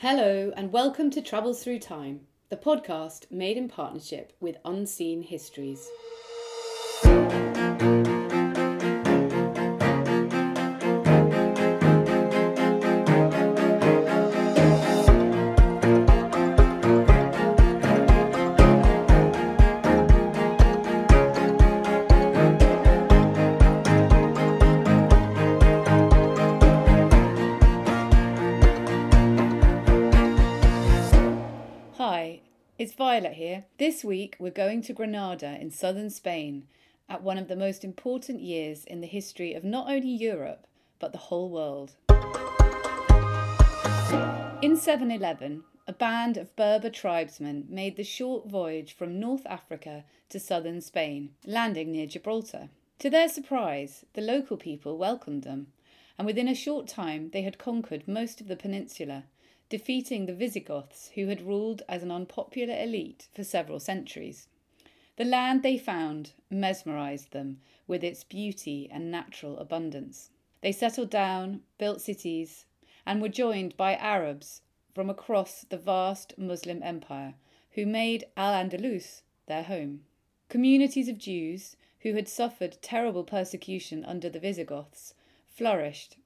Hello, and welcome to Travels Through Time, the podcast made in partnership with Unseen Histories. Violet here. This week we're going to Granada in southern Spain at one of the most important years in the history of not only Europe but the whole world. In 711, a band of Berber tribesmen made the short voyage from North Africa to southern Spain, landing near Gibraltar. To their surprise, the local people welcomed them, and within a short time they had conquered most of the peninsula, defeating the Visigoths, who had ruled as an unpopular elite for several centuries. The land they found mesmerized them with its beauty and natural abundance. They settled down, built cities, and were joined by Arabs from across the vast Muslim empire, who made Al Andalus their home. Communities of Jews, who had suffered terrible persecution under the Visigoths, flourished,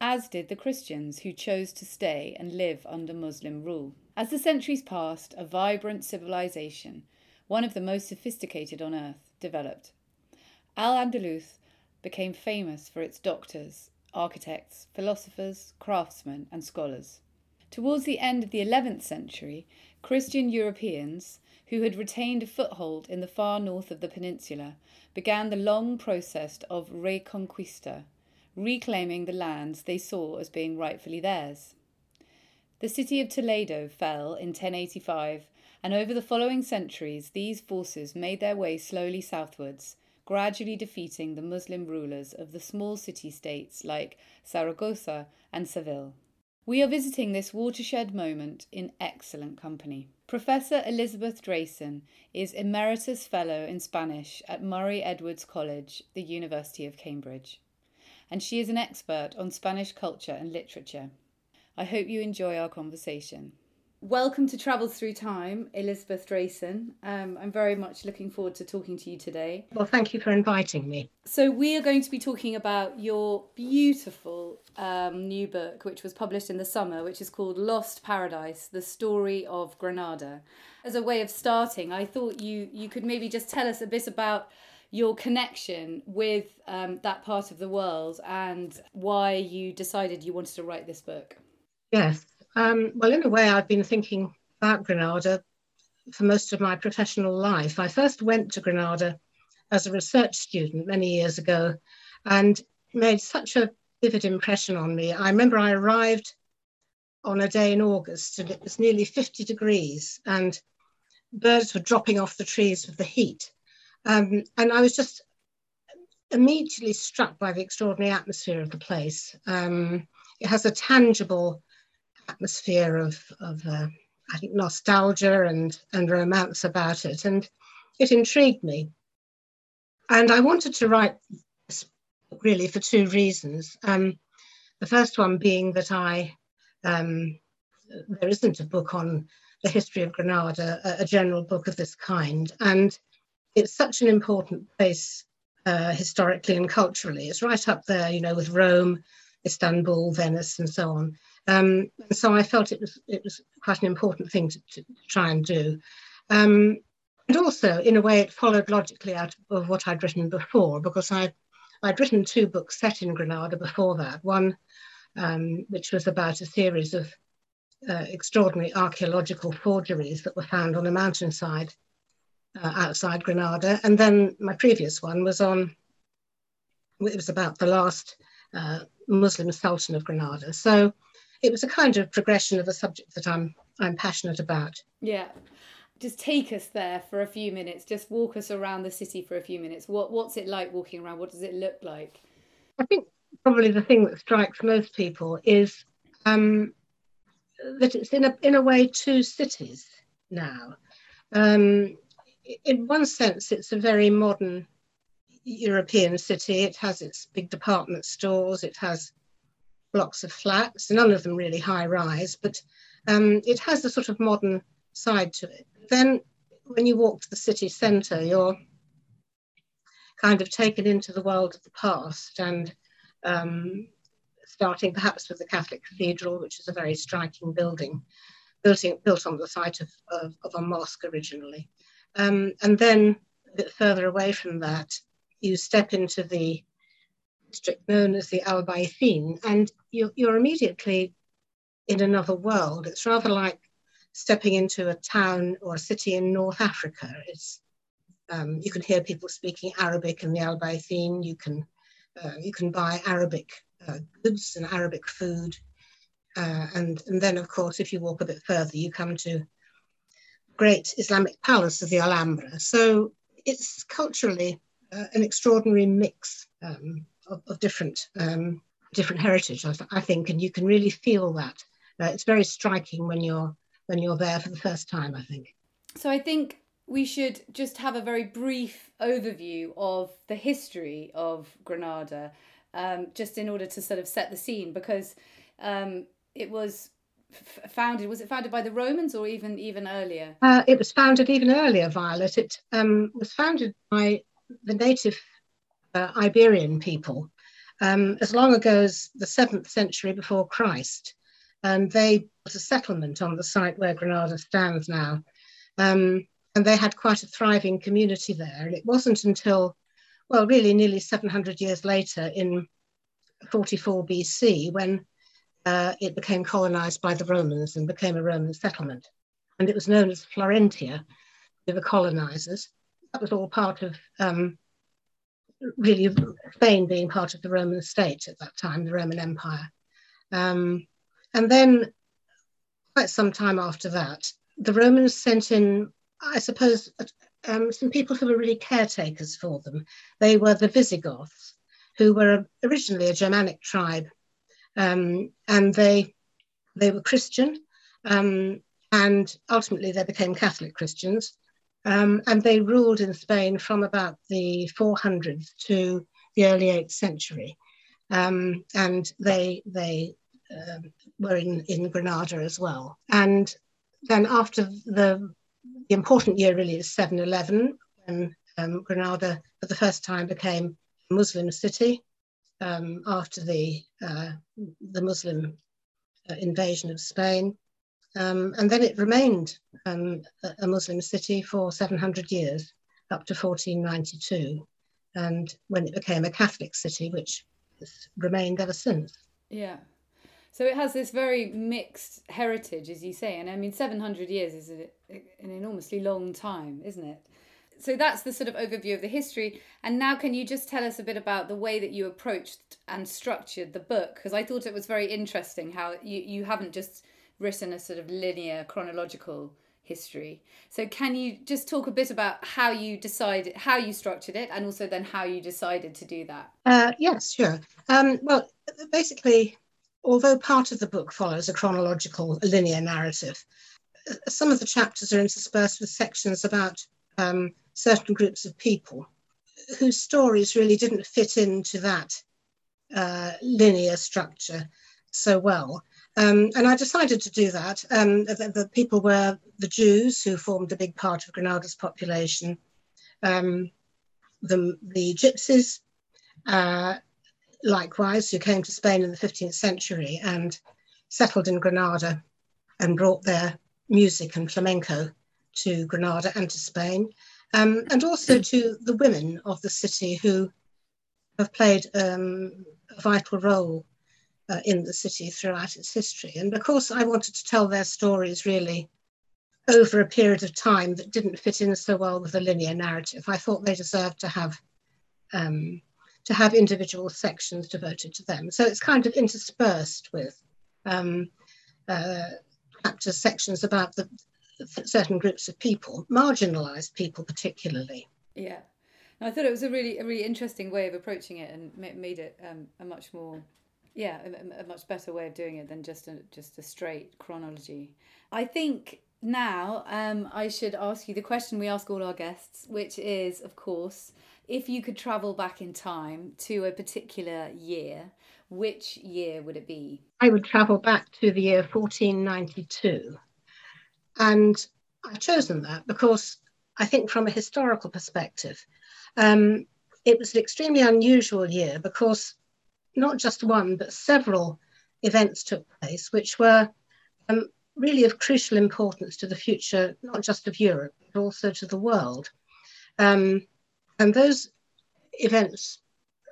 as did the Christians who chose to stay and live under Muslim rule. As the centuries passed, a vibrant civilization, one of the most sophisticated on earth, developed. Al Andalus became famous for its doctors, architects, philosophers, craftsmen, and scholars. Towards the end of the 11th century, Christian Europeans, who had retained a foothold in the far north of the peninsula, began the long process of reconquista, reclaiming the lands they saw as being rightfully theirs. The city of Toledo fell in 1085, and over the following centuries, these forces made their way slowly southwards, gradually defeating the Muslim rulers of the small city states like Saragossa and Seville. We are visiting this watershed moment in excellent company. Professor Elizabeth Drayson is Emeritus Fellow in Spanish at Murray Edwards College, the University of Cambridge, and she is an expert on Spanish culture and literature. I hope you enjoy our conversation. Welcome to Travels Through Time, Elizabeth Drayson. Um, I'm very much looking forward to talking to you today. Well, thank you for inviting me. So, we are going to be talking about your beautiful um, new book, which was published in the summer, which is called Lost Paradise The Story of Granada. As a way of starting, I thought you, you could maybe just tell us a bit about your connection with um, that part of the world and why you decided you wanted to write this book. Yes. Um, well, in a way, I've been thinking about Granada for most of my professional life. I first went to Granada as a research student many years ago and made such a vivid impression on me. I remember I arrived on a day in August and it was nearly 50 degrees and birds were dropping off the trees with the heat. Um, and I was just immediately struck by the extraordinary atmosphere of the place. Um, it has a tangible atmosphere of, of uh, I think, nostalgia and, and romance about it. And it intrigued me. And I wanted to write this really for two reasons. Um, the first one being that I, um, there isn't a book on the history of Granada, a, a, general book of this kind. And it's such an important place uh, historically and culturally. It's right up there, you know, with Rome, Istanbul, Venice, and so on. Um, and so I felt it was it was quite an important thing to, to try and do. Um, and also, in a way, it followed logically out of what I'd written before, because I, I'd written two books set in Granada before that. One, um, which was about a series of uh, extraordinary archaeological forgeries that were found on a mountainside uh, outside Granada. And then my previous one was on, it was about the last uh, Muslim Sultan of Granada. So it was a kind of progression of a subject that I'm I'm passionate about. Yeah. Just take us there for a few minutes. Just walk us around the city for a few minutes. What what's it like walking around? What does it look like? I think probably the thing that strikes most people is um, that it's in a in a way two cities now. Um, in one sense, it's a very modern European city. It has its big department stores. It has blocks of flats, none of them really high rise, but Um, it has a sort of modern side to it. Then, when you walk to the city centre, you're kind of taken into the world of the past and um, starting perhaps with the Catholic Cathedral, which is a very striking building, built, in, built on the site of, of, of a mosque originally. Um, and then a bit further away from that, you step into the district known as the Albaicín, and you're, you're immediately in another world. It's rather like stepping into a town or a city in North Africa. It's um, you can hear people speaking Arabic in the Albaicín. You can uh, you can buy Arabic uh, goods and Arabic food, uh, and and then of course if you walk a bit further, you come to great Islamic palace of the Alhambra. So it's culturally uh, an extraordinary mix um, of, of, different um, different heritage, I, I, think, and you can really feel that. Uh, it's very striking when you're when you're there for the first time. I think. So I think we should just have a very brief overview of the history of Granada, um, just in order to sort of set the scene, because um, it was f- founded. Was it founded by the Romans or even even earlier? Uh, it was founded even earlier, Violet. It um, was founded by the native uh, Iberian people um, as long ago as the seventh century before Christ, and they built a settlement on the site where Granada stands now. Um, and they had quite a thriving community there. And it wasn't until, well, really nearly 700 years later in 44 BC when uh, it became colonized by the Romans and became a Roman settlement. And it was known as Florentia, the colonizers. That was all part of um, really Spain being part of the Roman state at that time, the Roman Empire. Um, and then, quite some time after that, the Romans sent in I suppose, um, some people who were really caretakers for them. They were the Visigoths, who were originally a Germanic tribe, um, and they they were Christian, um, and ultimately they became Catholic Christians, um, and they ruled in Spain from about the 400s to the early 8th century, um, and they they um, were in, in Granada as well. And then after the the important year really is 7-11, when um, Granada for the first time became a Muslim city um, after the, uh, the Muslim uh, invasion of Spain. Um, and then it remained um, a Muslim city for 700 years, up to 1492, and when it became a Catholic city, which has remained ever since. Yeah. So it has this very mixed heritage, as you say, and I mean, seven hundred years is a, an enormously long time, isn't it? So that's the sort of overview of the history. And now, can you just tell us a bit about the way that you approached and structured the book? Because I thought it was very interesting how you, you haven't just written a sort of linear chronological history. So can you just talk a bit about how you decided, how you structured it, and also then how you decided to do that? Uh, yes, sure. Um, well, basically, although part of the book follows a chronological linear narrative, some of the chapters are interspersed with sections about um, certain groups of people whose stories really didn't fit into that uh, linear structure so well. Um, and I decided to do that. Um, the, the, people were the Jews, who formed a big part of Granada's population, um, the, the Gypsies, uh, likewise, who came to Spain in the 15th century and settled in Granada and brought their music and flamenco to Granada and to Spain, um, and also to the women of the city who have played um, a vital role uh, in the city throughout its history. And of course, I wanted to tell their stories really over a period of time that didn't fit in so well with the linear narrative. I thought they deserved to have um, to have individual sections devoted to them. So it's kind of interspersed with um, uh, chapters, sections about the certain groups of people, marginalised people particularly. Yeah, I thought it was a really a really interesting way of approaching it, and made it um, a much more yeah a, a, much better way of doing it than just a just a straight chronology. I think now um, I should ask you the question we ask all our guests, which is, of course, if you could travel back in time to a particular year, which year would it be? I would travel back to the year 1492. And I've chosen that because I think, from a historical perspective, um, it was an extremely unusual year because not just one, but several events took place which were um, really of crucial importance to the future, not just of Europe, but also to the world. Um, and those events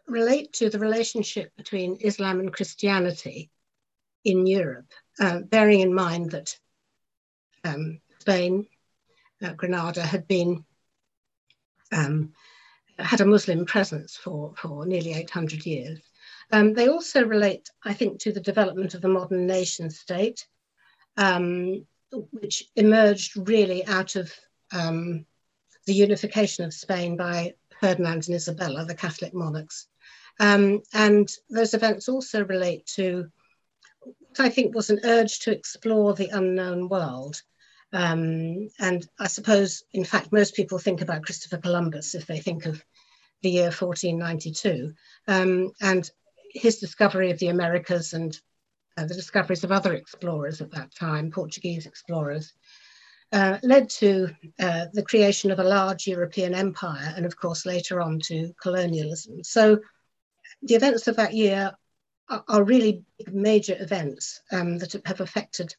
relate to the relationship between Islam and Christianity in Europe, uh, bearing in mind that um, Spain, uh, Granada had been um, had a Muslim presence for, for nearly 800 years. Um, they also relate, I think, to the development of the modern nation state, um, which emerged really out of um, the unification of Spain by Ferdinand and Isabella, the Catholic monarchs. Um, and those events also relate to what I think was an urge to explore the unknown world. Um, and I suppose, in fact, most people think about Christopher Columbus if they think of the year 1492 um, and his discovery of the Americas and uh, the discoveries of other explorers at that time, Portuguese explorers, uh, led to uh, the creation of a large European empire and, of course, later on to colonialism. So the events of that year are, are really major events um, that have affected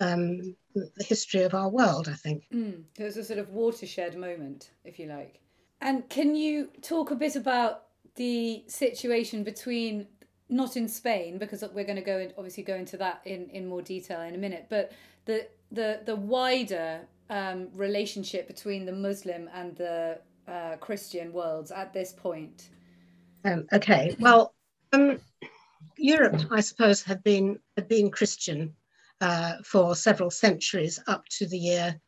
um, the history of our world, I think. Mm, it was a sort of watershed moment, if you like. And can you talk a bit about the situation between not in Spain because we're going to go and obviously go into that in, in more detail in a minute, but the the the wider um, relationship between the Muslim and the uh, Christian worlds at this point. Um, okay, well, um, Europe, I suppose, had been had been Christian uh, for several centuries up to the year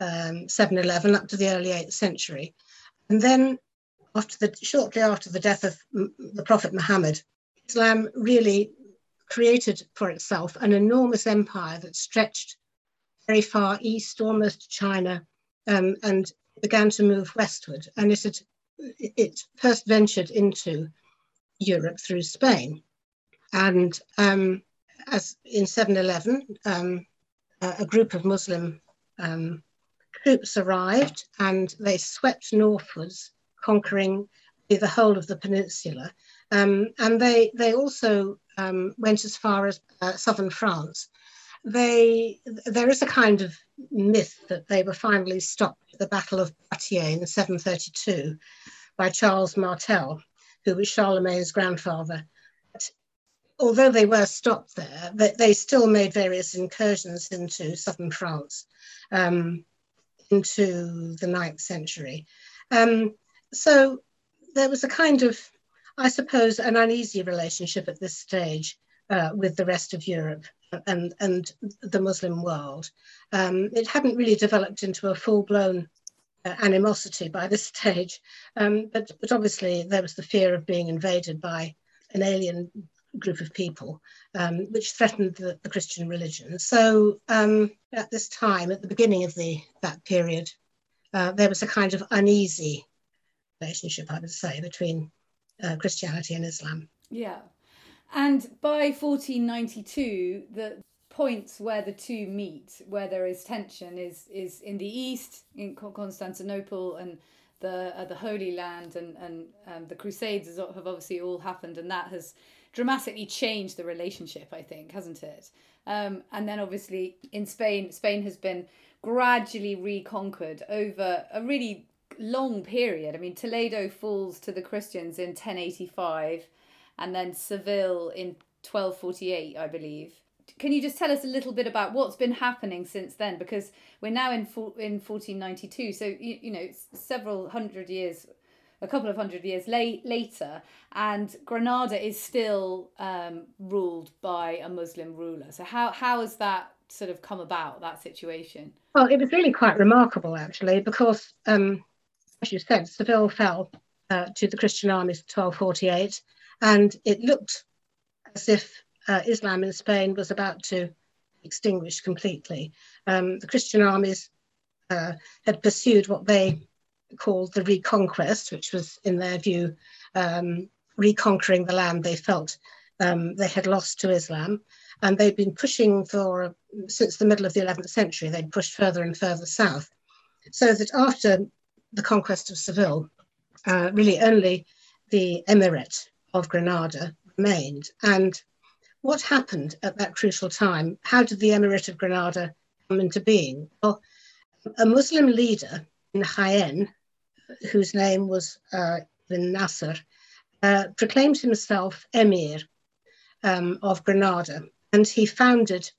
um, 711, up to the early 8th century, and then after the shortly after the death of the Prophet Muhammad, Islam really created for itself an enormous empire that stretched very far east, almost to China, um, and began to move westward. And it had it first ventured into Europe through Spain. And um, as in 711, um, a group of Muslim um, troops arrived and they swept northwards, conquering the whole of the peninsula. Um, and they, they also um, went as far as uh, southern France. They, there is a kind of myth that they were finally stopped at the Battle of Poitiers in 732 by Charles Martel, who was Charlemagne's grandfather. But although they were stopped there, they, they, still made various incursions into southern France um, into the ninth century. Um, so there was a kind of I suppose, an uneasy relationship at this stage uh, with the rest of Europe and, and the Muslim world. Um, it hadn't really developed into a full blown uh, animosity by this stage, um, but, but obviously there was the fear of being invaded by an alien group of people, um, which threatened the, the, Christian religion. So um, at this time, at the beginning of the that period, uh, there was a kind of uneasy relationship, I would say, between uh, Christianity and Islam. Yeah. And by 1492, the points where the two meet, where there is tension, is is in the east, in Constantinople and the uh, the Holy Land, and and um, the Crusades have obviously all happened, and that has dramatically changed the relationship. I think, hasn't it? Um, and then obviously in Spain, Spain has been gradually reconquered over a really long period. I mean, Toledo falls to the Christians in 1085 and then Seville in 1248, I believe. Can you just tell us a little bit about what's been happening since then? Because we're now in in 1492, so you, you know several hundred years, a couple of hundred years late, later, and Granada is still um, ruled by a Muslim ruler. So how how has that sort of come about that situation? Well, it was really quite remarkable actually, because um, as you said, Seville fell uh, to the Christian armies in 1248, and it looked as if uh, Islam in Spain was about to extinguish completely. Um, the Christian armies uh, had pursued what they called the reconquest, which was, in their view, um, reconquering the land they felt um, they had lost to Islam, and they'd been pushing for since the middle of the 11th century. They'd pushed further and further south, so that after the conquest of Seville, uh, really only the emirate of Granada remained. And what happened at that crucial time? How did the emirate of Granada come into being? Well, a Muslim leader in Jaén, whose name was uh, Ibn Nasr, uh, proclaimed himself emir um, of Granada, and he founded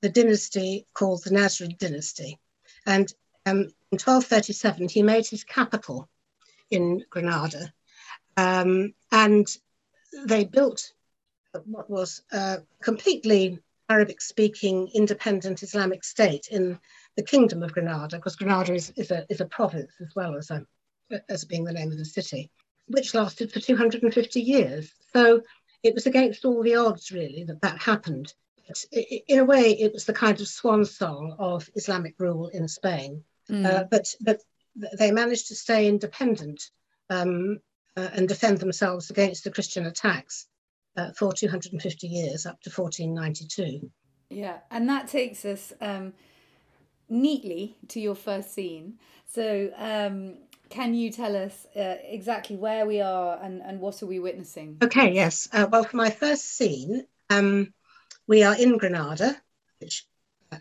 the dynasty called the Nasrid dynasty. And um, in 1237, he made his capital in Granada, um, and they built what was a completely Arabic speaking independent Islamic state in the Kingdom of Granada, because Granada is, is, a, is a province as well as, a, as being the name of the city, which lasted for 250 years. So it was against all the odds, really, that that happened. But in a way, it was the kind of swan song of Islamic rule in Spain. Mm. Uh, but, but they managed to stay independent um, uh, and defend themselves against the Christian attacks uh, for 250 years up to 1492. Yeah, and that takes us um, neatly to your first scene. So, um, can you tell us uh, exactly where we are and, and what are we witnessing? Okay, yes. Uh, well, for my first scene, um, we are in Granada, which,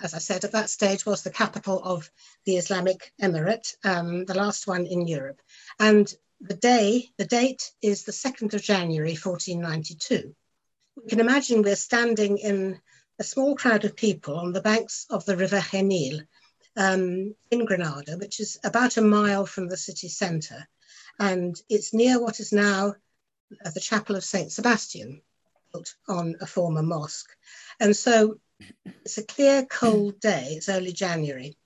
as I said, at that stage was the capital of the Islamic Emirate, um, the last one in Europe. And the day, the date is the 2nd of January, 1492. We can imagine we're standing in a small crowd of people on the banks of the River Genil um, in Granada, which is about a mile from the city centre. And it's near what is now uh, the Chapel of St. Sebastian, built on a former mosque. And so it's a clear, cold day, it's early January.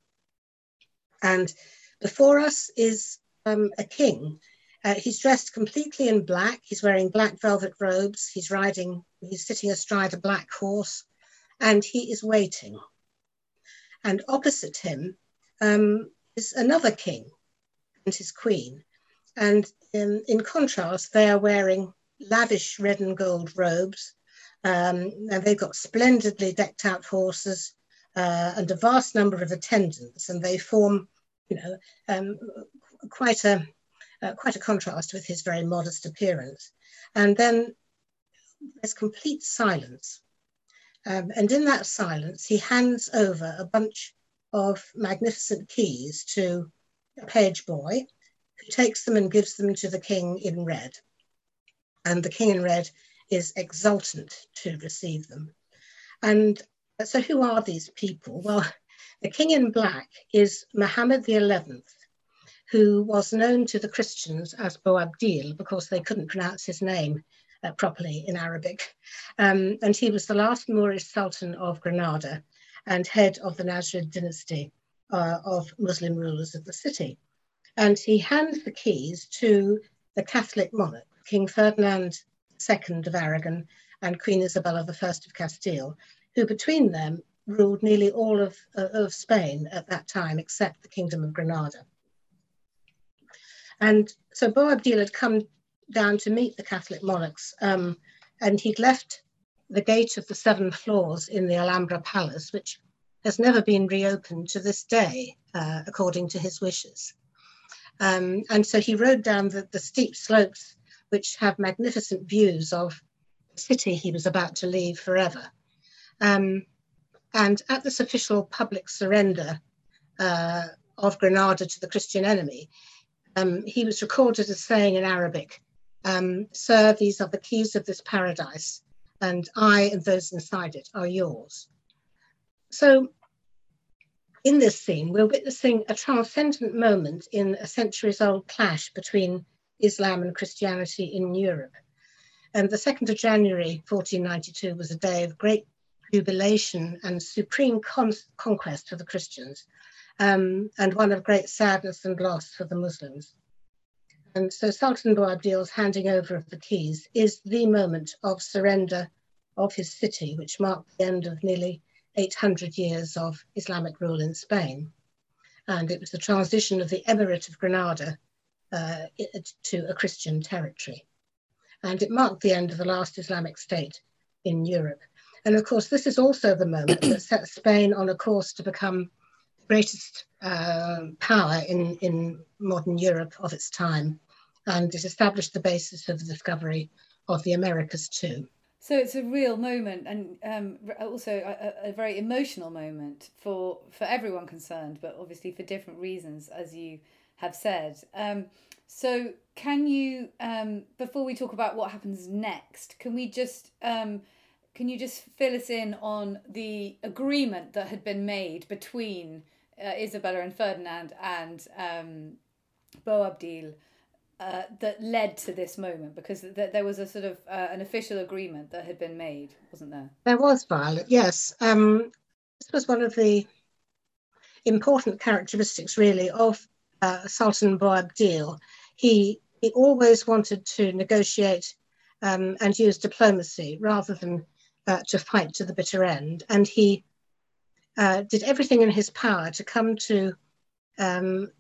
And before us is um, a king uh, he's dressed completely in black. He's wearing black velvet robes. He's riding, he's sitting astride a black horse, and he is waiting. And opposite him um, is another king and his queen. And in, in, contrast, they are wearing lavish red and gold robes. Um, and they've got splendidly decked out horses uh, and a vast number of attendants. And they form, you know, um, quite a uh, quite a contrast with his very modest appearance. And then there's complete silence. Um, and in that silence, he hands over a bunch of magnificent keys to a page boy who takes them and gives them to the king in red. And the king in red is exultant to receive them. And so, who are these people? Well, the king in black is Muhammad the 11th, who was known to the Christians as Boabdil because they couldn't pronounce his name uh, properly in Arabic. Um, and he was the last Moorish Sultan of Granada and head of the Nasrid dynasty uh, of Muslim rulers of the city. And he hands the keys to the Catholic monarch, King Ferdinand II of Aragon and Queen Isabella I of Castile, who between them ruled nearly all of, uh, of Spain at that time, except the Kingdom of Granada. And so Boabdil had come down to meet the Catholic monarchs, um, and he'd left the gate of the seven floors in the Alhambra Palace, which has never been reopened to this day, uh, according to his wishes. Um, and so he rode down the, the, steep slopes, which have magnificent views of the city he was about to leave forever. Um, and at this official public surrender uh, of Granada to the Christian enemy, um, he was recorded as saying in Arabic, um, Sir, these are the keys of this paradise, and I and those inside it are yours. So, in this scene, we're witnessing a transcendent moment in a centuries old clash between Islam and Christianity in Europe. And the 2nd of January 1492 was a day of great jubilation and supreme con- conquest for the Christians um, and one of great sadness and loss for the Muslims. And so Sultan Boabdil's handing over of the keys is the moment of surrender of his city, which marked the end of nearly 800 years of Islamic rule in Spain. And it was the transition of the Emirate of Granada uh, to a Christian territory. And it marked the end of the last Islamic state in Europe. And of course, this is also the moment that set Spain on a course to become the greatest uh, power in, in modern Europe of its time. And it established the basis of the discovery of the Americas too. So it's a real moment, and um, also a, a, very emotional moment for for everyone concerned, but obviously for different reasons, as you have said. Um, so can you, um, before we talk about what happens next, can we just um, can you just fill us in on the agreement that had been made between uh, Isabella and Ferdinand and um, Boabdil? Uh, that led to this moment? Because th- there was a sort of uh, an official agreement that had been made, wasn't there? There was, Violet. Yes, um, this was one of the important characteristics, really, of uh, Sultan Boabdil. He he always wanted to negotiate um, and use diplomacy rather than uh, to fight to the bitter end, and he uh, did everything in his power to come to um,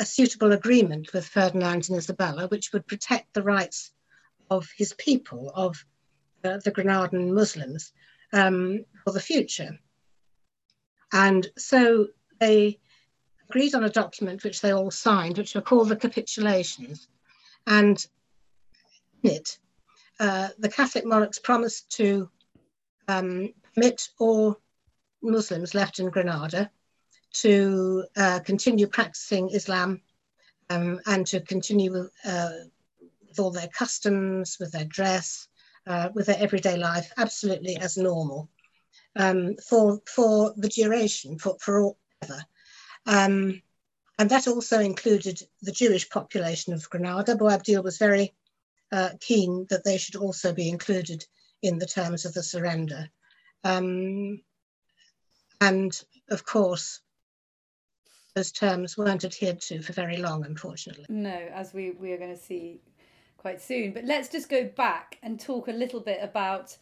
a suitable agreement with Ferdinand and Isabella, which would protect the rights of his people, of uh, the Granadan Muslims, um, for the future. And so they agreed on a document which they all signed, which were called the capitulations. And in it, uh, the Catholic monarchs promised to um, permit all Muslims left in Granada to uh, continue practicing Islam um, and to continue with, uh, with, all their customs, with their dress, uh, with their everyday life, absolutely as normal um, for, for the duration, for, for all ever. Um, and that also included the Jewish population of Granada. Boabdil was very uh, keen that they should also be included in the terms of the surrender. Um, and of course, those terms weren't adhered to for very long, unfortunately. No, as we, we are going to see quite soon. But let's just go back and talk a little bit about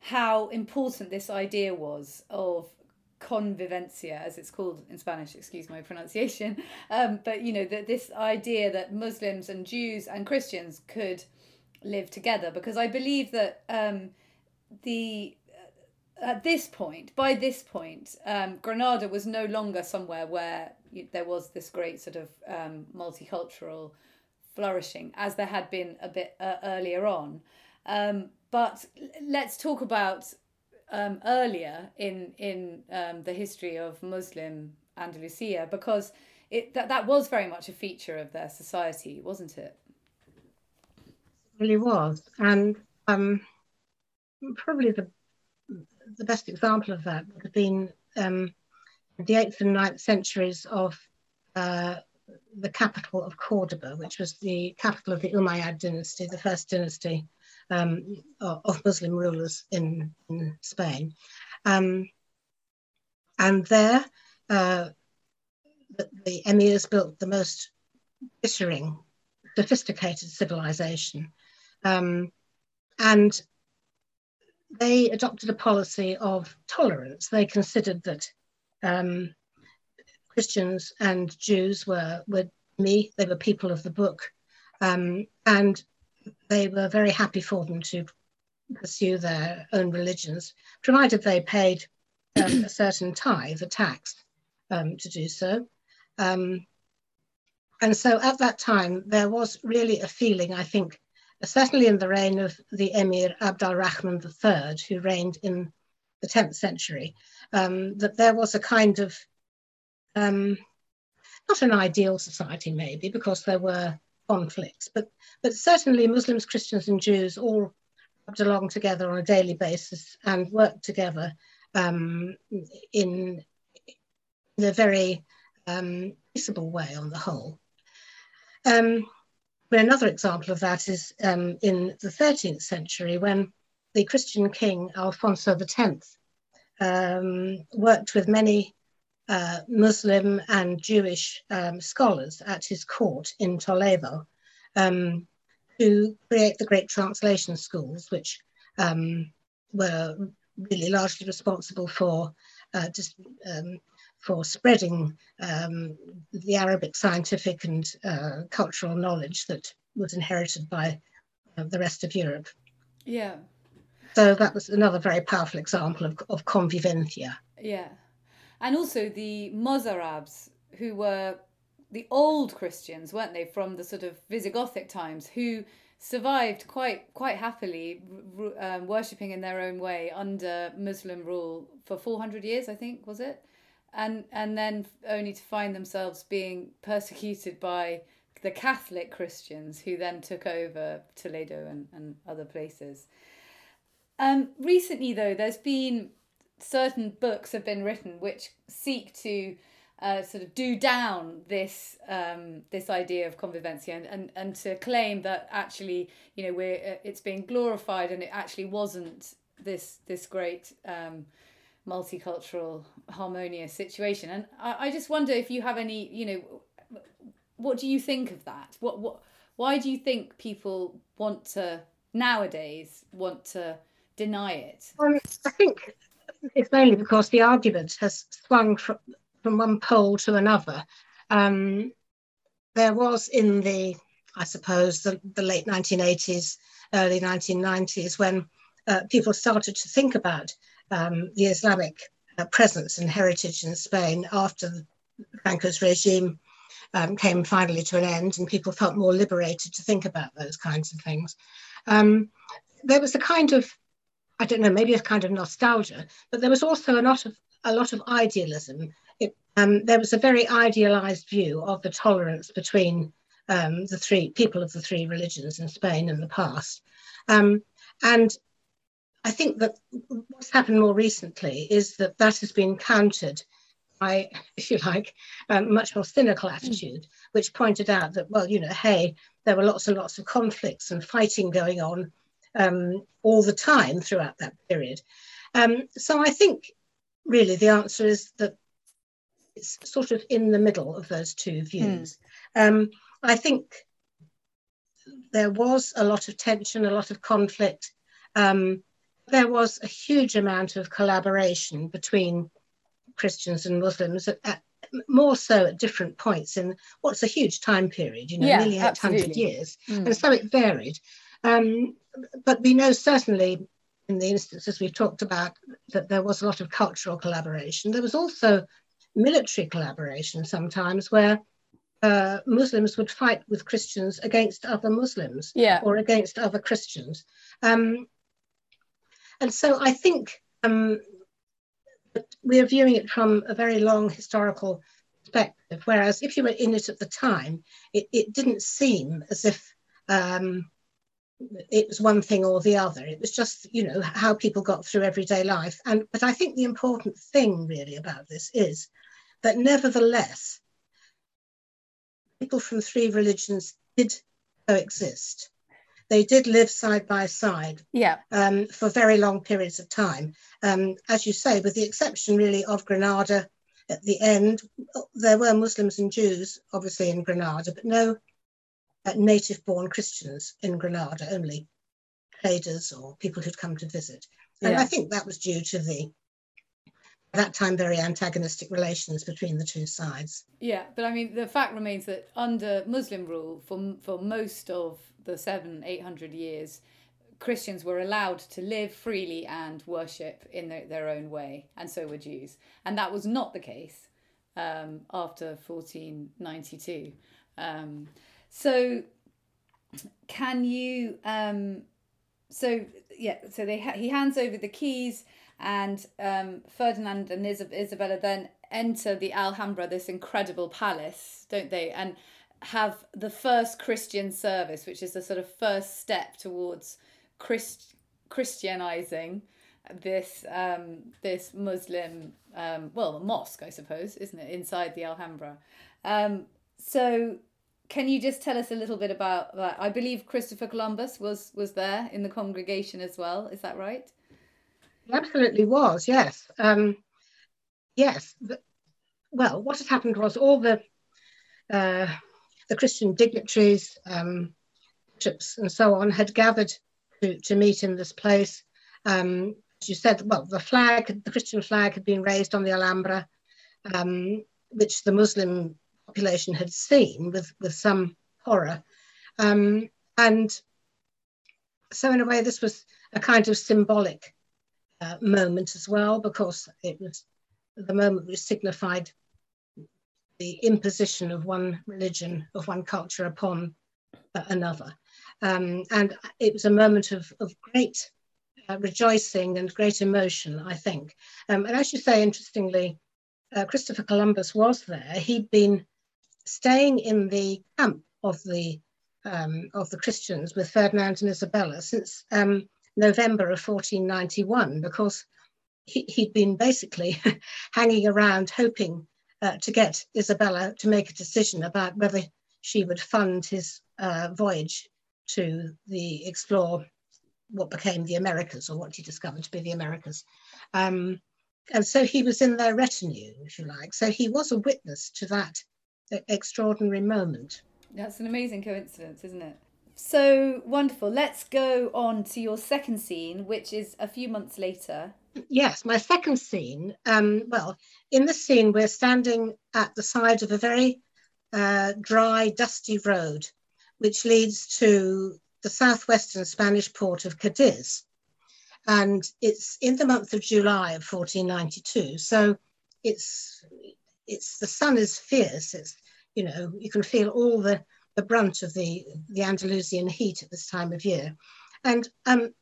how important this idea was of convivencia, as it's called in Spanish, excuse my pronunciation. Um, but, you know, that this idea that Muslims and Jews and Christians could live together, because I believe that um, the at this point, by this point, um, Granada was no longer somewhere where there was this great sort of um, multicultural flourishing, as there had been a bit uh, earlier on. Um, but let's talk about um, earlier in in um, the history of Muslim Andalusia, because it that that was very much a feature of their society, wasn't it? It really was, and um, probably the the best example of that would have been um, the 8th and 9th centuries of uh, the capital of Cordoba, which was the capital of the Umayyad dynasty, the first dynasty um, of Muslim rulers in, in Spain. Um, and there, uh, the, the, emirs built the most glittering, sophisticated civilization. Um, and they adopted a policy of tolerance. They considered that um, Christians and Jews were, were me, they were people of the book, um, and they were very happy for them to pursue their own religions, provided they paid um, a certain tithe, a tax, um, to do so. Um, and so at that time, there was really a feeling, I think, certainly in the reign of the Emir Abd al-Rahman III, who reigned in the 10th century, um, that there was a kind of, um, not an ideal society maybe, because there were conflicts, but, but certainly Muslims, Christians and Jews all rubbed along together on a daily basis and worked together um, in, in a very um, peaceable way on the whole. Um, another example of that is um, in the 13th century when the Christian king Alfonso X um, worked with many uh, Muslim and Jewish um, scholars at his court in Toledo um, to create the great translation schools, which um, were really largely responsible for uh, just um, for spreading um, the Arabic scientific and uh, cultural knowledge that was inherited by uh, the rest of Europe. Yeah. So that was another very powerful example of, of convivencia. Yeah. And also the Mozarabs, who were the old Christians, weren't they, from the sort of Visigothic times, who survived quite quite happily, um, worshipping in their own way under Muslim rule for 400 years, I think, was it? And and then only to find themselves being persecuted by the Catholic Christians, who then took over Toledo and, and other places. Um, recently, though, there's been certain books have been written which seek to uh, sort of do down this um, this idea of convivencia and, and, and to claim that actually you know we're uh, it's being glorified and it actually wasn't this this great um, multicultural harmonious situation. And I, I just wonder if you have any you know what do you think of that? What what why do you think people want to nowadays want to deny it? Um, I think it's mainly because the argument has swung from from one pole to another. Um, there was in the, I suppose, the, the late 1980s, early 1990s, when uh, people started to think about um, the Islamic uh, presence and heritage in Spain after Franco's regime um, came finally to an end and people felt more liberated to think about those kinds of things. Um, there was a kind of, I don't know, maybe a kind of nostalgia, but there was also a lot of a lot of idealism um, there was a very idealized view of the tolerance between um, the three people of the three religions in Spain in the past. Um, and I think that what's happened more recently is that that has been countered by, if you like, a um, much more cynical attitude, mm. which pointed out that, well, you know, hey, there were lots and lots of conflicts and fighting going on um, all the time throughout that period. Um, so I think really the answer is that it's sort of in the middle of those two views. Mm. Um, I think there was a lot of tension, a lot of conflict. Um, there was a huge amount of collaboration between Christians and Muslims, at, at, more so at different points in what's a huge time period, you know, yeah, nearly 800 absolutely. years. Mm. And so it varied. Um, but we know certainly in the instances we've talked about that there was a lot of cultural collaboration. There was also military collaboration sometimes where uh, Muslims would fight with Christians against other Muslims yeah. or against other Christians. Um, and so I think um, we are viewing it from a very long historical perspective, whereas if you were in it at the time, it, it didn't seem as if um, it was one thing or the other. It was just, you know, how people got through everyday life. And but I think the important thing really about this is that nevertheless, people from three religions did coexist. They did live side by side yeah. um, for very long periods of time. Um, as you say, with the exception really of Granada at the end, there were Muslims and Jews, obviously, in Granada, but no uh, native born Christians in Granada, only traders or people who'd come to visit. And yeah. I think that was due to the that time very antagonistic relations between the two sides. Yeah, but I mean, the fact remains that under Muslim rule, for for most of the seven, eight hundred years, Christians were allowed to live freely and worship in their, their own way, and so were Jews, and that was not the case um, after fourteen ninety two. Um, so, can you? Um, so yeah, so they ha- he hands over the keys and um, Ferdinand and Isabella then enter the Alhambra, this incredible palace, don't they? And have the first Christian service, which is the sort of first step towards Christ- Christianizing this um, this Muslim, um, well, mosque, I suppose, isn't it, inside the Alhambra? Um, so, can you just tell us a little bit about that? I believe Christopher Columbus was was there in the congregation as well. Is that right? Absolutely was, yes. Um, yes. well, what had happened was all the uh, the Christian dignitaries, um, bishops, and so on had gathered to, to meet in this place. Um, as you said, well, the flag, the Christian flag, had been raised on the Alhambra, um, which the Muslim population had seen with, with some horror. Um, and so, in a way, this was a kind of symbolic uh, moment as well, because it was the moment which signified the imposition of one religion, of one culture upon another. Um, and it was a moment of, of great uh, rejoicing and great emotion, I think. Um, and as you say, interestingly, uh, Christopher Columbus was there. He'd been staying in the camp of the um, of the Christians with Ferdinand and Isabella since um, November of 1491, because he, had been basically hanging around hoping uh, to get Isabella to make a decision about whether she would fund his uh, voyage to the explore what became the Americas or what he discovered to be the Americas. Um, and so he was in their retinue, if you like. So he was a witness to that extraordinary moment. That's an amazing coincidence, isn't it? So wonderful. Let's go on to your second scene, which is a few months later. Yes, my second scene. Um, well, in this scene, we're standing at the side of a very uh, dry, dusty road, which leads to the southwestern Spanish port of Cadiz. And it's in the month of July of 1492. So it's it's the sun is fierce. It's you know you can feel all the the brunt of the the Andalusian heat at this time of year, and um,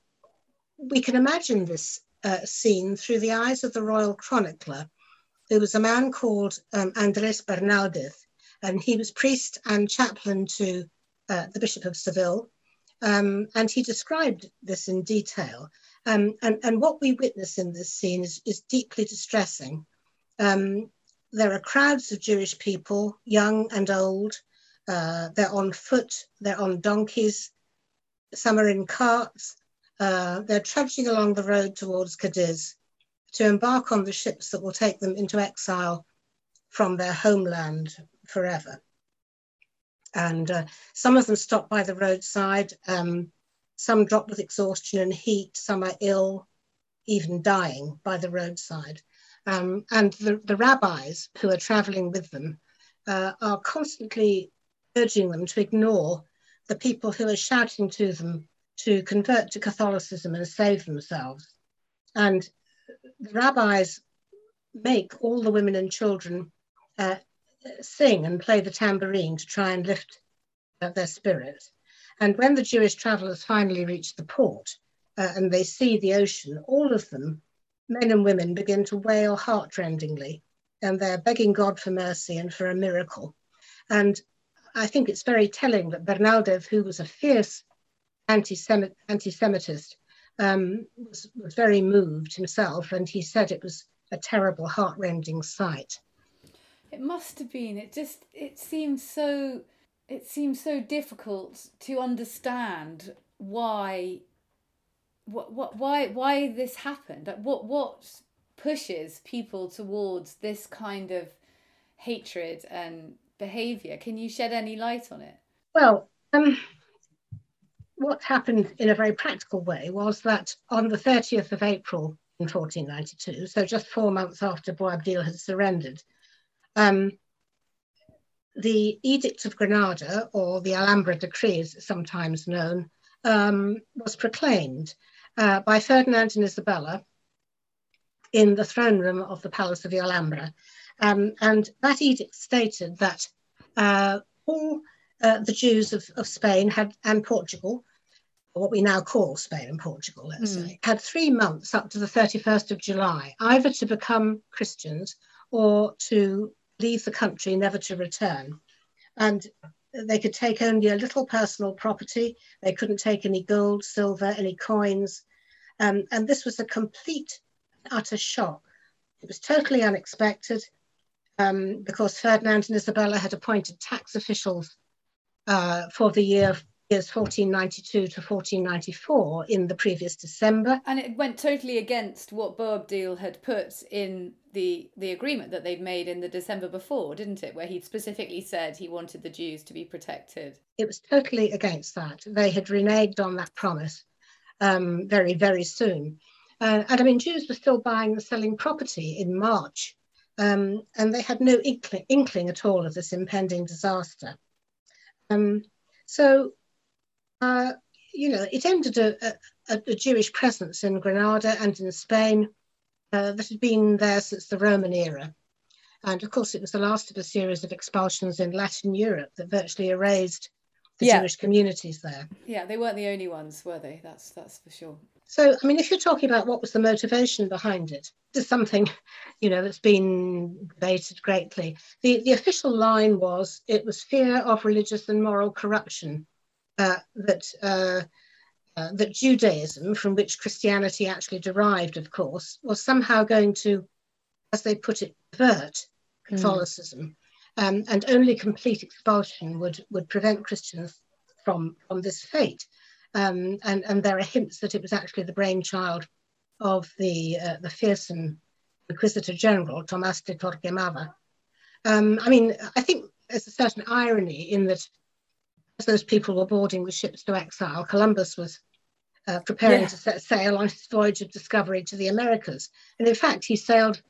we can imagine this uh, scene through the eyes of the royal chronicler. There was a man called um, Andres Bernaldez, and he was priest and chaplain to uh, the Bishop of Seville, um, and he described this in detail. Um, and, and what we witness in this scene is, is deeply distressing. Um, there are crowds of Jewish people, young and old. Uh, they're on foot, they're on donkeys, some are in carts. Uh, they're trudging along the road towards Cadiz to embark on the ships that will take them into exile from their homeland forever. And uh, some of them stop by the roadside. Um, some drop with exhaustion and heat. Some are ill, even dying by the roadside. Um, and the, the, rabbis who are traveling with them uh, are constantly urging them to ignore the people who are shouting to them to convert to Catholicism and save themselves. And the rabbis make all the women and children uh, sing and play the tambourine to try and lift uh, their spirits. And when the Jewish travelers finally reach the port uh, and they see the ocean, all of them, men and women, begin to wail heartrendingly and they're begging God for mercy and for a miracle. And I think it's very telling that Bernaldez, who was a fierce anti-Semitist, um, was, was very moved himself, and he said it was a terrible, heartrending sight. It must have been. It just it seems so it seems so difficult to understand why what what why why this happened. Like what what pushes people towards this kind of hatred and behavior. Can you shed any light on it? Well, um, what happened in a very practical way was that on the 30th of April in 1492, so just four months after Boabdil had surrendered, um, the Edict of Granada, or the Alhambra Decree as it's sometimes known, um, was proclaimed uh, by Ferdinand and Isabella in the throne room of the Palace of the Alhambra. Um, and that edict stated that uh, all uh, the Jews of, of Spain had and Portugal, what we now call Spain and Portugal, let's mm. say, had three months up to the 31st of July, either to become Christians or to leave the country, never to return. And they could take only a little personal property. They couldn't take any gold, silver, any coins. Um, and this was a complete, utter shock. It was totally unexpected um, because Ferdinand and Isabella had appointed tax officials uh, for the year years 1492 to 1494 in the previous December. And it went totally against what Boabdil had put in the the agreement that they'd made in the December before, didn't it? Where he'd specifically said he wanted the Jews to be protected. It was totally against that. They had reneged on that promise um, very, very soon. Uh, and I mean, Jews were still buying and selling property in March, um, and they had no inkling, inkling, at all of this impending disaster. Um, so uh, you know, it ended a, a, a, Jewish presence in Granada and in Spain uh, that had been there since the Roman era. And of course, it was the last of a series of expulsions in Latin Europe that virtually erased the yeah. Jewish communities there. Yeah, they weren't the only ones, were they? That's that's for sure. So, I mean, if you're talking about what was the motivation behind it, there's something, you know, that's been debated greatly. The the official line was it was fear of religious and moral corruption uh, that. Uh, uh, that Judaism, from which Christianity actually derived, of course, was somehow going to, as they put it, pervert hmm. Catholicism, mm. um, and only complete expulsion would would prevent Christians from from this fate. Um, and, and there are hints that it was actually the brainchild of the, uh, the fearsome Inquisitor General, Tomas de Torquemada. Um, I mean, I think there's a certain irony in that as those people were boarding the ships to exile, Columbus was uh, preparing yeah. to set sail on his voyage of discovery to the Americas. And in fact, he sailed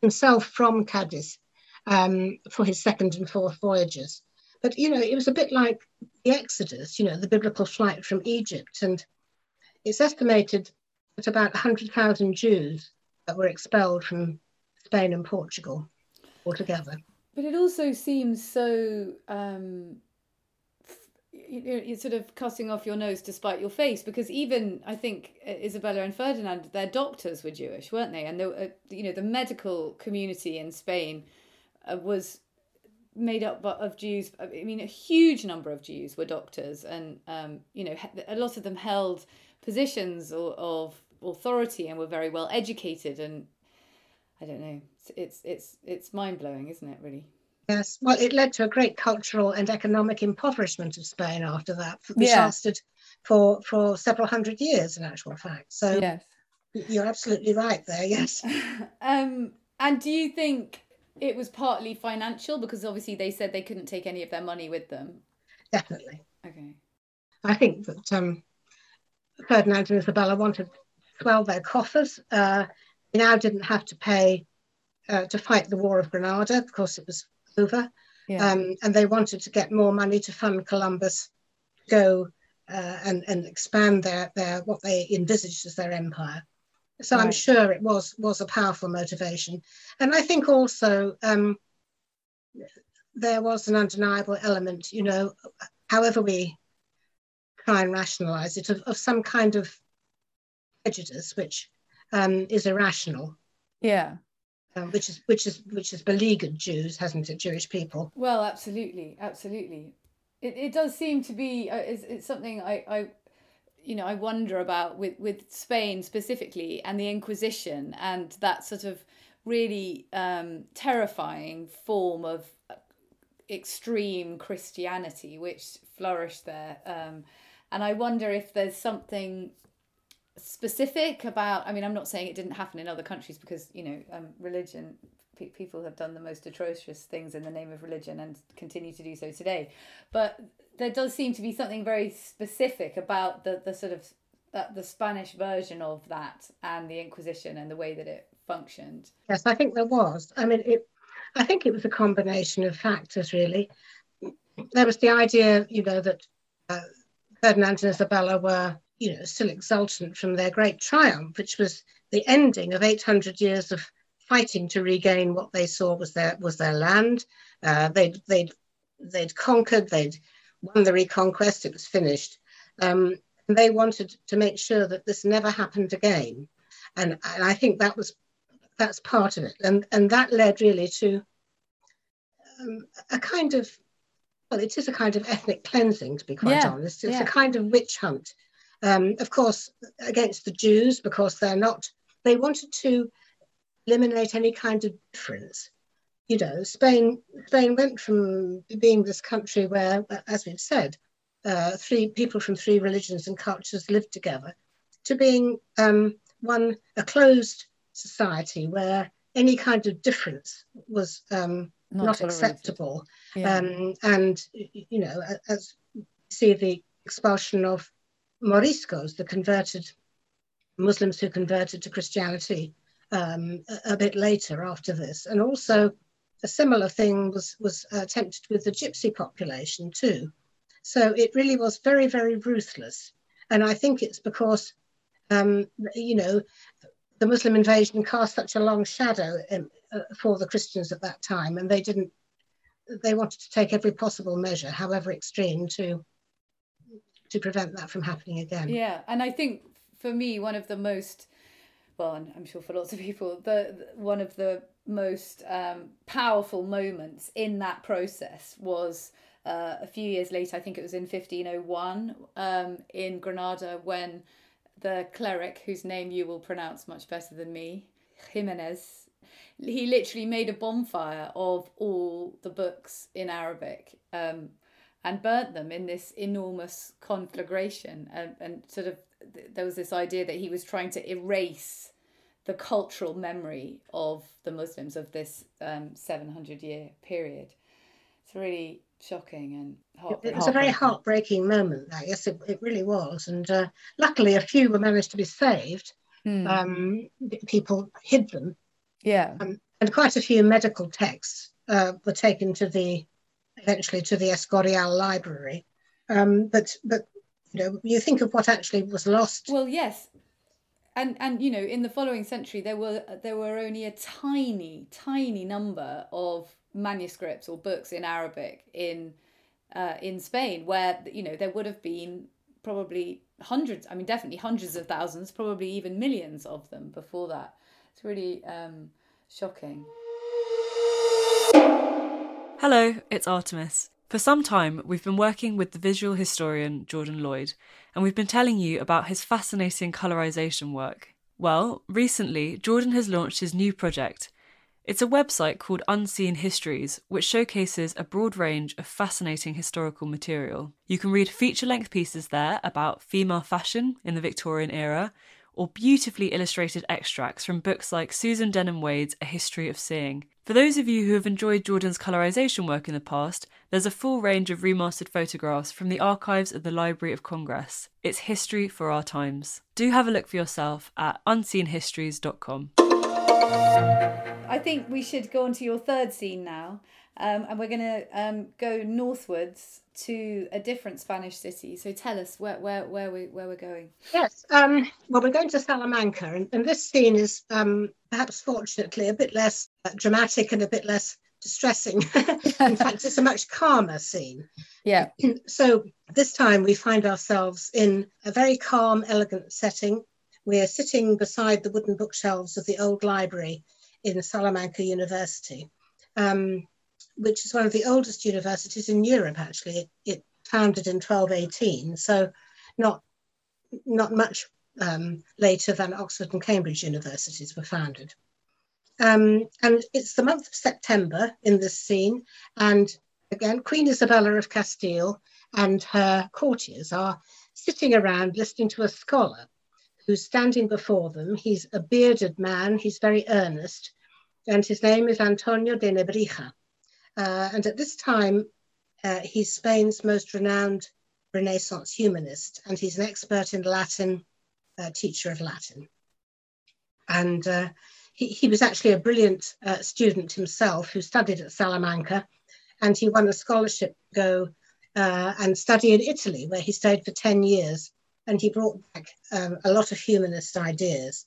himself from Cadiz um, for his second and fourth voyages. But, you know, it was a bit like the Exodus, you know, the biblical flight from Egypt. And it's estimated that about 100,000 Jews that were expelled from Spain and Portugal altogether. But it also seems so. Um, you're sort of cutting off your nose to spite your face because even I think Isabella and Ferdinand, their doctors were Jewish, weren't they? And the, uh, you know the medical community in Spain uh, was made up of Jews. I mean, a huge number of Jews were doctors, and um, you know, a lot of them held positions of authority and were very well educated. And I don't know, it's it's it's mind blowing, isn't it? Really. Yes. Well, it led to a great cultural and economic impoverishment of Spain after that, which yeah. lasted for for several hundred years, in actual fact. So yes. you're absolutely right there. Yes. um, and do you think it was partly financial because obviously they said they couldn't take any of their money with them. Definitely. Okay. I think that um, Ferdinand and Isabella wanted to swell their coffers. Uh, they now didn't have to pay uh, to fight the War of Granada. Of course, it was over. Yeah. Um, and they wanted to get more money to fund Columbus go uh, and, and expand their, their what they envisaged as their empire. So right. I'm sure it was was a powerful motivation, and I think also um, there was an undeniable element, you know, however we try and rationalize it, of, of some kind of prejudice which um, is irrational. Yeah. Um, which is which is which is beleaguered Jews, hasn't it? Jewish people. Well, absolutely, absolutely. It, it does seem to be uh, it's, it's something I, I you know I wonder about with with Spain specifically and the Inquisition and that sort of really um, terrifying form of uh, extreme Christianity which flourished there. Um, and I wonder if there's something specific about. I mean, I'm not saying it didn't happen in other countries because you know um, religion. People have done the most atrocious things in the name of religion and continue to do so today, but there does seem to be something very specific about the the sort of that the Spanish version of that and the Inquisition and the way that it functioned. Yes, I think there was. I mean, it. I think it was a combination of factors, really. There was the idea, you know, that uh, Ferdinand and Isabella were, you know, still exultant from their great triumph, which was the ending of 800 years of fighting to regain what they saw was their was their land. Uh, they'd they'd they'd conquered. They'd won the reconquest, it was finished. Um, and they wanted to make sure that this never happened again. And, and I think that was that's part of it. And, and that led really to um, a kind of, well, it is a kind of ethnic cleansing, to be quite yeah, honest. It's yeah. a kind of witch hunt. Um, of course, against the Jews, because they're not, they wanted to eliminate any kind of difference you know, Spain Spain went from being this country where, as we've said, uh, three people from three religions and cultures lived together, to being um, one a closed society where any kind of difference was um, not, not acceptable. Yeah. Um, and you know, as we see the expulsion of Moriscos, the converted Muslims who converted to Christianity um, a, a, bit later after this, and also a similar thing was, was attempted with the gypsy population too. So it really was very, very ruthless. And I think it's because, um, you know, the Muslim invasion cast such a long shadow in, uh, for the Christians at that time, and they didn't. They wanted to take every possible measure, however extreme, to to prevent that from happening again. Yeah, and I think for me, one of the most well, and I'm sure for lots of people, the, the one of the most um, powerful moments in that process was uh, a few years later. I think it was in 1501 um, in Granada when the cleric, whose name you will pronounce much better than me, Jimenez, he literally made a bonfire of all the books in Arabic um, and burnt them in this enormous conflagration. And, and sort of, there was this idea that he was trying to erase the cultural memory of the Muslims of this um, 700 year period. It's really shocking and it was a very heartbreaking moment that yes it, it really was. And uh, luckily a few were managed to be saved. Mm. um, people hid them. Yeah. Um, and quite a few medical texts uh, were taken to the eventually to the escorial library. Um, but but you know you think of what actually was lost well yes and and you know in the following century there were there were only a tiny tiny number of manuscripts or books in Arabic in uh, in Spain, where you know there would have been probably hundreds. I mean, definitely hundreds of thousands, probably even millions of them before that. It's really um, shocking. Hello, it's Artemis. For some time, we've been working with the visual historian Jordan Lloyd, and we've been telling you about his fascinating colorization work. Well, recently, Jordan has launched his new project, it's a website called Unseen Histories, which showcases a broad range of fascinating historical material. You can read feature length pieces there about female fashion in the Victorian era, or beautifully illustrated extracts from books like Susan Denham Wade's A History of Seeing. For those of you who have enjoyed Jordan's colorization work in the past, there's a full range of remastered photographs from the archives of the Library of Congress. It's history for our times. Do have a look for yourself at unseenhistories.com. I think we should go on to your third scene now. Um, and we're going to um, go northwards to a different Spanish city. So tell us where where where we where we're going. Yes, um, well, we're going to Salamanca, and, and this scene is um, perhaps fortunately a bit less uh, dramatic and a bit less distressing. In fact, it's a much calmer scene. Yeah. So this time we find ourselves in a very calm, elegant setting. We're sitting beside the wooden bookshelves of the old library in Salamanca University, um, which is one of the oldest universities in Europe, actually. It, it founded in 1218, so not, not much um, later than Oxford and Cambridge universities were founded. Um, and it's the month of September in this scene, and again, Queen Isabella of Castile and her courtiers are sitting around listening to a scholar who's standing before them. He's a bearded man, he's very earnest, and his name is Antonio de Nebrija. Uh, and at this time, uh, he's Spain's most renowned Renaissance humanist, and he's an expert in Latin, uh, teacher of Latin. And uh, he, he, was actually a brilliant uh, student himself who studied at Salamanca, and he won a scholarship to go uh, and study in Italy, where he stayed for 10 years and he brought back um, a lot of humanist ideas.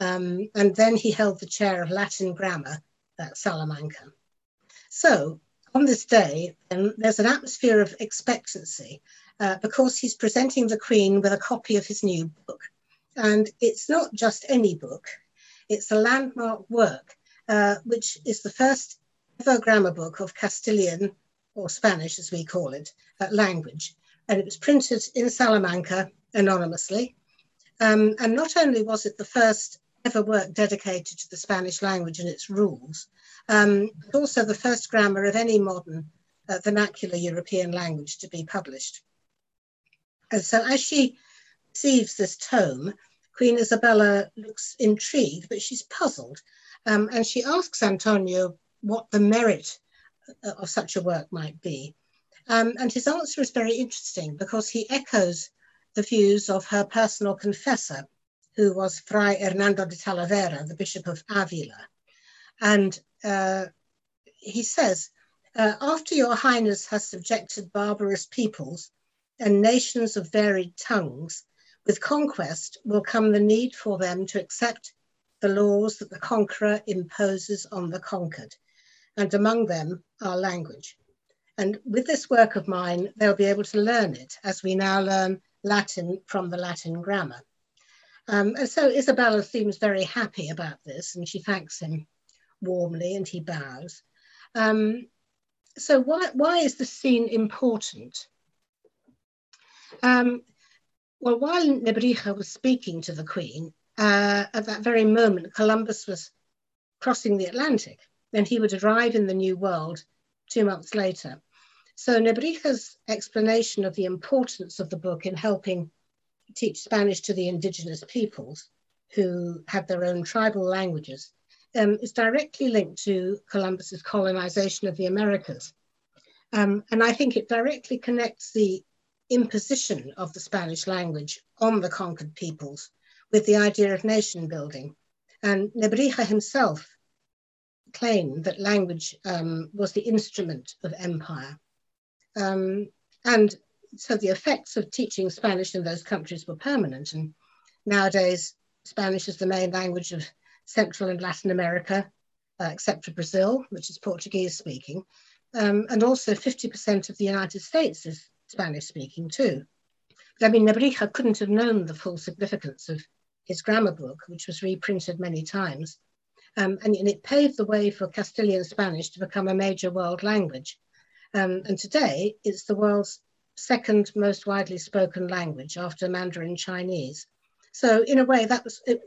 Um, and then he held the chair of Latin grammar at Salamanca. So on this day, there's an atmosphere of expectancy uh, because he's presenting the Queen with a copy of his new book. And it's not just any book, it's a landmark work, uh, which is the first ever grammar book of Castilian, or Spanish as we call it, uh, language. And it was printed in Salamanca anonymously. Um, and not only was it the first ever work dedicated to the Spanish language and its rules, um, also the first grammar of any modern uh, vernacular European language to be published. And so as she receives this tome, Queen Isabella looks intrigued, but she's puzzled. Um, and she asks Antonio what the merit uh, of such a work might be. Um, and his answer is very interesting because he echoes the views of her personal confessor, who was Fray Hernando de Talavera, the Bishop of Avila. And uh, he says, uh, after your highness has subjected barbarous peoples and nations of varied tongues With conquest will come the need for them to accept the laws that the conqueror imposes on the conquered, and among them our language. And with this work of mine, they'll be able to learn it as we now learn Latin from the Latin grammar. Um, and so Isabella seems very happy about this and she thanks him warmly and he bows. Um, so why, why is the scene important? Um, well, while Nebrija was speaking to the Queen, uh, at that very moment, Columbus was crossing the Atlantic and he would arrive in the New World two months later. So Nebrija's explanation of the importance of the book in helping teach Spanish to the indigenous peoples who had their own tribal languages um, is directly linked to Columbus's colonization of the Americas. Um, and I think it directly connects the imposition of the Spanish language on the conquered peoples with the idea of nation building. And Nebrija himself claimed that language um, was the instrument of empire. Um, and so the effects of teaching Spanish in those countries were permanent. And nowadays, Spanish is the main language of Central and Latin America, uh, except for Brazil, which is Portuguese speaking. Um, and also 50% of the United States is Spanish speaking too. But I mean, Nebrija couldn't have known the full significance of his grammar book, which was reprinted many times. Um, and, and, it paved the way for Castilian Spanish to become a major world language. Um, and today, it's the world's second most widely spoken language after Mandarin Chinese. So, in a way, that was it,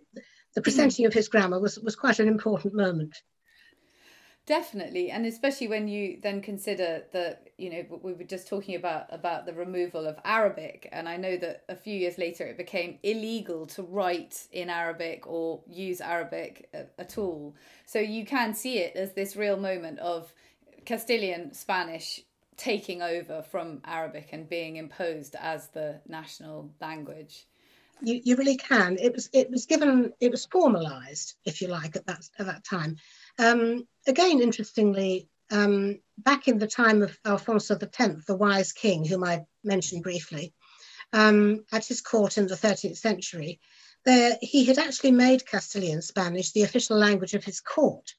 the presenting of his grammar was, was quite an important moment. Definitely, and especially when you then consider that you know we were just talking about about the removal of Arabic, and I know that a few years later it became illegal to write in Arabic or use Arabic uh, at all. So you can see it as this real moment of Castilian Spanish taking over from Arabic and being imposed as the national language you, you really can. It was it was given it was formalized, if you like, at that at that time. Um, again, interestingly, um, back in the time of Alfonso X, the wise king, whom I mentioned briefly, um, at his court in the 13th century, there he had actually made Castilian Spanish the official language of his court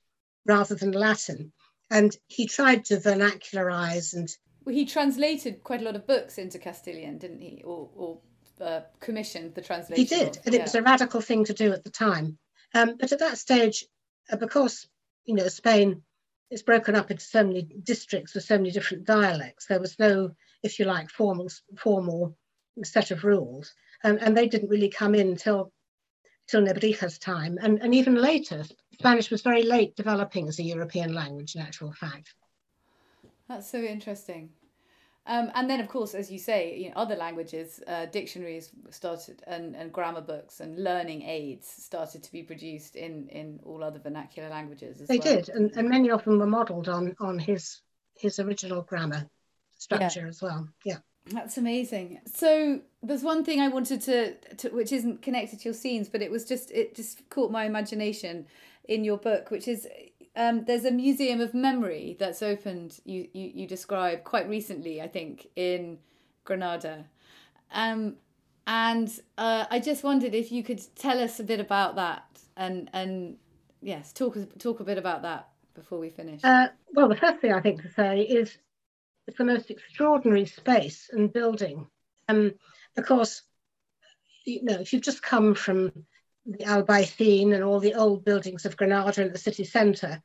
rather than Latin, and he tried to vernacularize and. Well, he translated quite a lot of books into Castilian, didn't he? Or, or uh, commissioned the translation. He did, and yeah. it was a radical thing to do at the time. Um, but at that stage, uh, because you know Spain is broken up into so many districts with so many different dialects, there was no, if you like, formal formal set of rules, um, and they didn't really come in until till Nebrija's time, and, and even later. Spanish was very late developing as a European language, in actual fact. That's so interesting. Um, and then, of course, as you say, you know, other languages, uh, dictionaries started, and, and grammar books and learning aids started to be produced in, in all other vernacular languages. they well. did, and, and many of them were modelled on on his his original grammar structure yeah. as well. Yeah. That's amazing. So there's one thing I wanted to, to, which isn't connected to your scenes, but it was just it just caught my imagination in your book, which is um, there's a museum of memory that's opened. You, you you describe quite recently, I think, in Granada, um, and uh, I just wondered if you could tell us a bit about that and and yes, talk talk a bit about that before we finish. Uh, well, the first thing I think to say is it's the most extraordinary space and building. Um, of course, you know, if you've just come from the Albaicín and all the old buildings of Granada in the city centre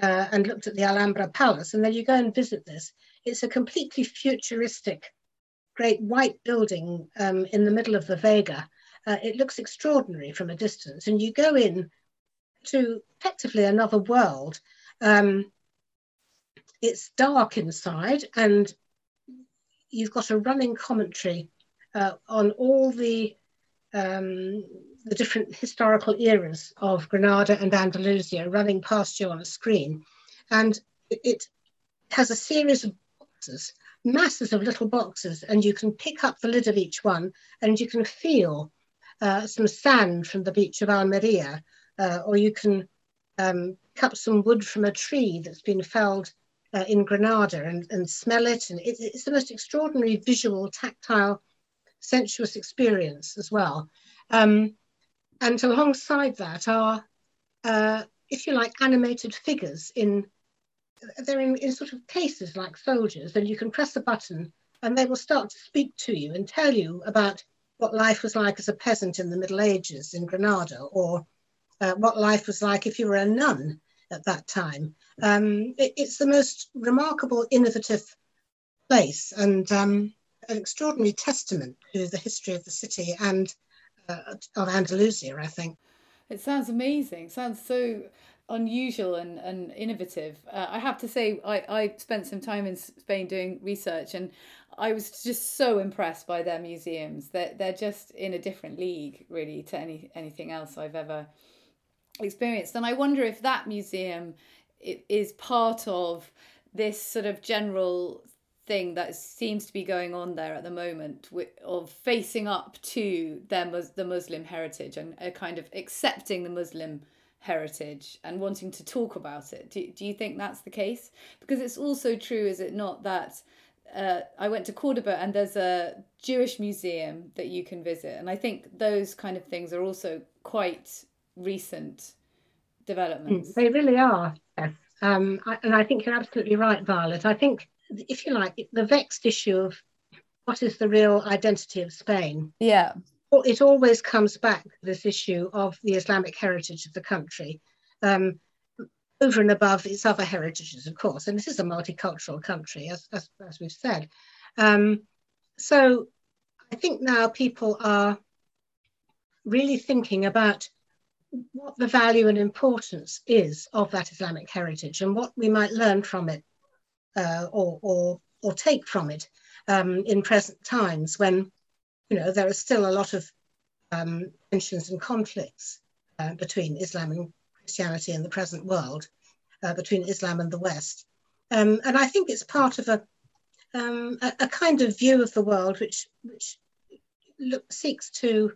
uh, and looked at the Alhambra Palace. And then you go and visit this. It's a completely futuristic, great white building um, in the middle of the Vega. Uh, it looks extraordinary from a distance. And you go in to effectively another world. Um, it's dark inside, and you've got a running commentary uh, on all the um, the different historical eras of Granada and Andalusia running past you on a screen. And it has a series of boxes, masses of little boxes, and you can pick up the lid of each one and you can feel uh, some sand from the beach of Almeria, uh, or you can um, cut some wood from a tree that's been felled uh, in Granada and, and smell it. And it, it's the most extraordinary visual, tactile sensuous experience as well. Um, and alongside that are, uh, if you like, animated figures in, they're in, in sort of cases like soldiers, and you can press a button and they will start to speak to you and tell you about what life was like as a peasant in the Middle Ages in Granada, or uh, what life was like if you were a nun at that time. Um, it, it's the most remarkable, innovative place and um, an extraordinary testament to the history of the city and of Andalusia, I think. It sounds amazing. Sounds so unusual and, and innovative. Uh, I have to say, I, I spent some time in Spain doing research and I was just so impressed by their museums. They're, they're just in a different league, really, to any anything else I've ever experienced. And I wonder if that museum is part of this sort of general thing that seems to be going on there at the moment of facing up to their the Muslim heritage and a kind of accepting the Muslim heritage and wanting to talk about it. Do, do you think that's the case? Because it's also true, is it not, that uh, I went to Cordoba and there's a Jewish museum that you can visit. And I think those kind of things are also quite recent developments. They really are. Um, I, and I think you're absolutely right, Violet. I think, if you like, the vexed issue of what is the real identity of Spain. Yeah. It always comes back to this issue of the Islamic heritage of the country, um, over and above its other heritages, of course. And this is a multicultural country, as, as, as we've said. Um, so I think now people are really thinking about what the value and importance is of that Islamic heritage and what we might learn from it uh, or, or, or take from it um, in present times when you know there are still a lot of um, tensions and conflicts uh, between Islam and Christianity in the present world, uh, between Islam and the West. Um, and I think it's part of a, um, a, a, kind of view of the world which, which look, seeks to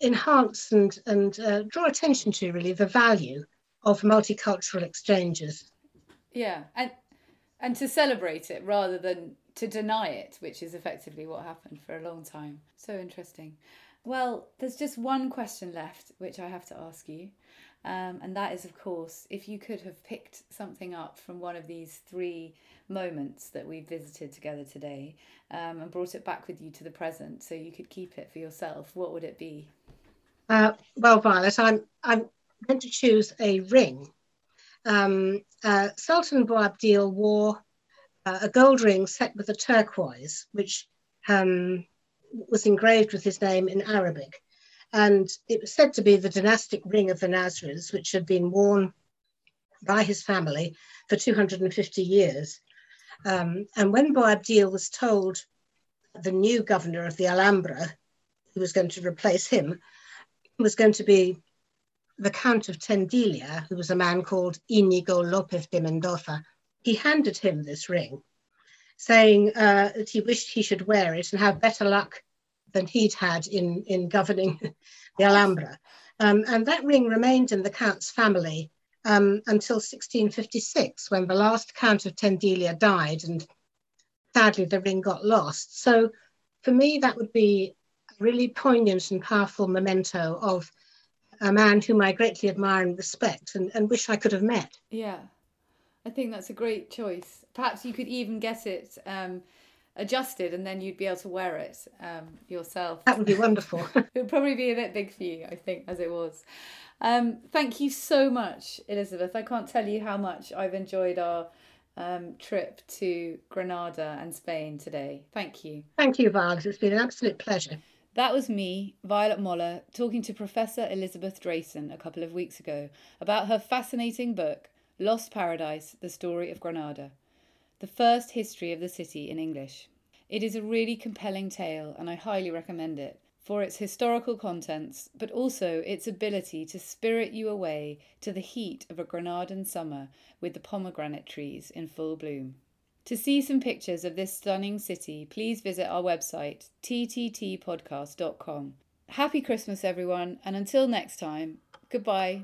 enhance and, and uh, draw attention to really the value of multicultural exchanges. Yeah, and and to celebrate it rather than to deny it, which is effectively what happened for a long time. So interesting. Well, there's just one question left, which I have to ask you. Um, and that is, of course, if you could have picked something up from one of these three moments that we visited together today um, and brought it back with you to the present so you could keep it for yourself, what would it be? Uh, well, Violet, I'm, I'm going to choose a ring. Um, uh, Sultan Boabdil wore uh, a gold ring set with a turquoise, which um, was engraved with his name in Arabic. And it was said to be the dynastic ring of the Nasrids, which had been worn by his family for 250 years. Um, and when Boabdil was told the new governor of the Alhambra, who was going to replace him, was going to be the Count of Tendilla, who was a man called Inigo Lopez de Mendoza. He handed him this ring, saying uh, that he wished he should wear it and have better luck than he'd had in, in governing the Alhambra. Um, and that ring remained in the Count's family um, until 1656, when the last Count of Tendilla died, and sadly the ring got lost. So for me, that would be a really poignant and powerful memento of a man whom I greatly admire and respect and, and wish I could have met. Yeah, I think that's a great choice. Perhaps you could even get it um, adjusted and then you'd be able to wear it um, yourself. That would be wonderful. it would probably be a bit big for you, I think, as it was. Um, thank you so much, Elizabeth. I can't tell you how much I've enjoyed our um, trip to Granada and Spain today. Thank you. Thank you, Vargs. It's been an absolute pleasure. That was me, Violet Moller, talking to Professor Elizabeth Drayson a couple of weeks ago about her fascinating book, Lost Paradise The Story of Granada, the first history of the city in English. It is a really compelling tale, and I highly recommend it for its historical contents, but also its ability to spirit you away to the heat of a Granadan summer with the pomegranate trees in full bloom. To see some pictures of this stunning city, please visit our website, tttpodcast.com. Happy Christmas, everyone, and until next time, goodbye.